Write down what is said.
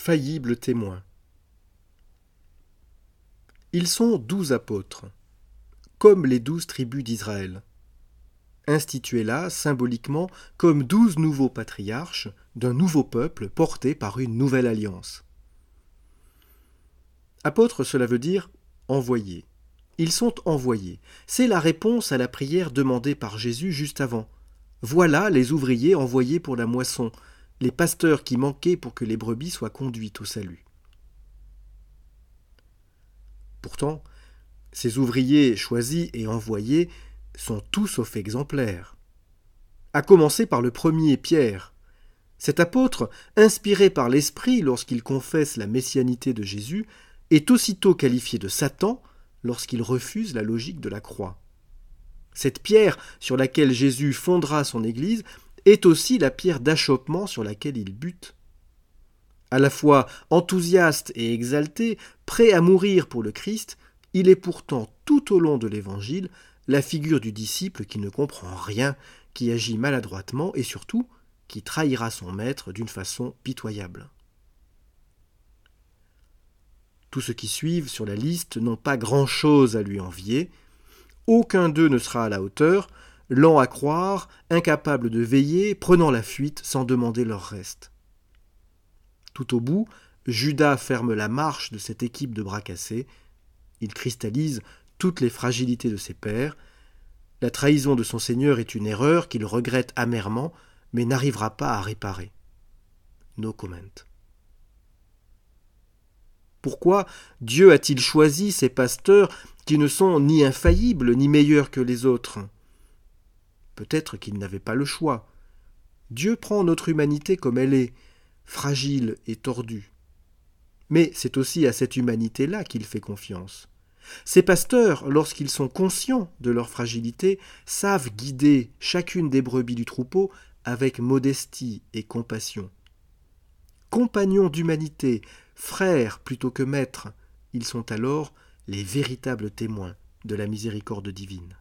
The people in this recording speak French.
Faillibles témoins. Ils sont douze apôtres, comme les douze tribus d'Israël, institués là, symboliquement, comme douze nouveaux patriarches d'un nouveau peuple porté par une nouvelle alliance. Apôtres, cela veut dire envoyés. Ils sont envoyés. C'est la réponse à la prière demandée par Jésus juste avant. Voilà les ouvriers envoyés pour la moisson les pasteurs qui manquaient pour que les brebis soient conduites au salut. Pourtant, ces ouvriers choisis et envoyés sont tous sauf exemplaires. À commencer par le premier Pierre. Cet apôtre, inspiré par l'Esprit lorsqu'il confesse la messianité de Jésus, est aussitôt qualifié de Satan lorsqu'il refuse la logique de la croix. Cette pierre sur laquelle Jésus fondera son Église est aussi la pierre d'achoppement sur laquelle il bute. À la fois enthousiaste et exalté, prêt à mourir pour le Christ, il est pourtant tout au long de l'Évangile la figure du disciple qui ne comprend rien, qui agit maladroitement et surtout qui trahira son maître d'une façon pitoyable. Tous ceux qui suivent sur la liste n'ont pas grand-chose à lui envier, aucun d'eux ne sera à la hauteur, lents à croire, incapables de veiller, prenant la fuite sans demander leur reste. Tout au bout, Judas ferme la marche de cette équipe de bras cassés. Il cristallise toutes les fragilités de ses pères. La trahison de son Seigneur est une erreur qu'il regrette amèrement, mais n'arrivera pas à réparer. No comment. Pourquoi Dieu a-t-il choisi ces pasteurs qui ne sont ni infaillibles ni meilleurs que les autres? Peut-être qu'il n'avait pas le choix. Dieu prend notre humanité comme elle est, fragile et tordue. Mais c'est aussi à cette humanité-là qu'il fait confiance. Ces pasteurs, lorsqu'ils sont conscients de leur fragilité, savent guider chacune des brebis du troupeau avec modestie et compassion. Compagnons d'humanité, frères plutôt que maîtres, ils sont alors les véritables témoins de la miséricorde divine.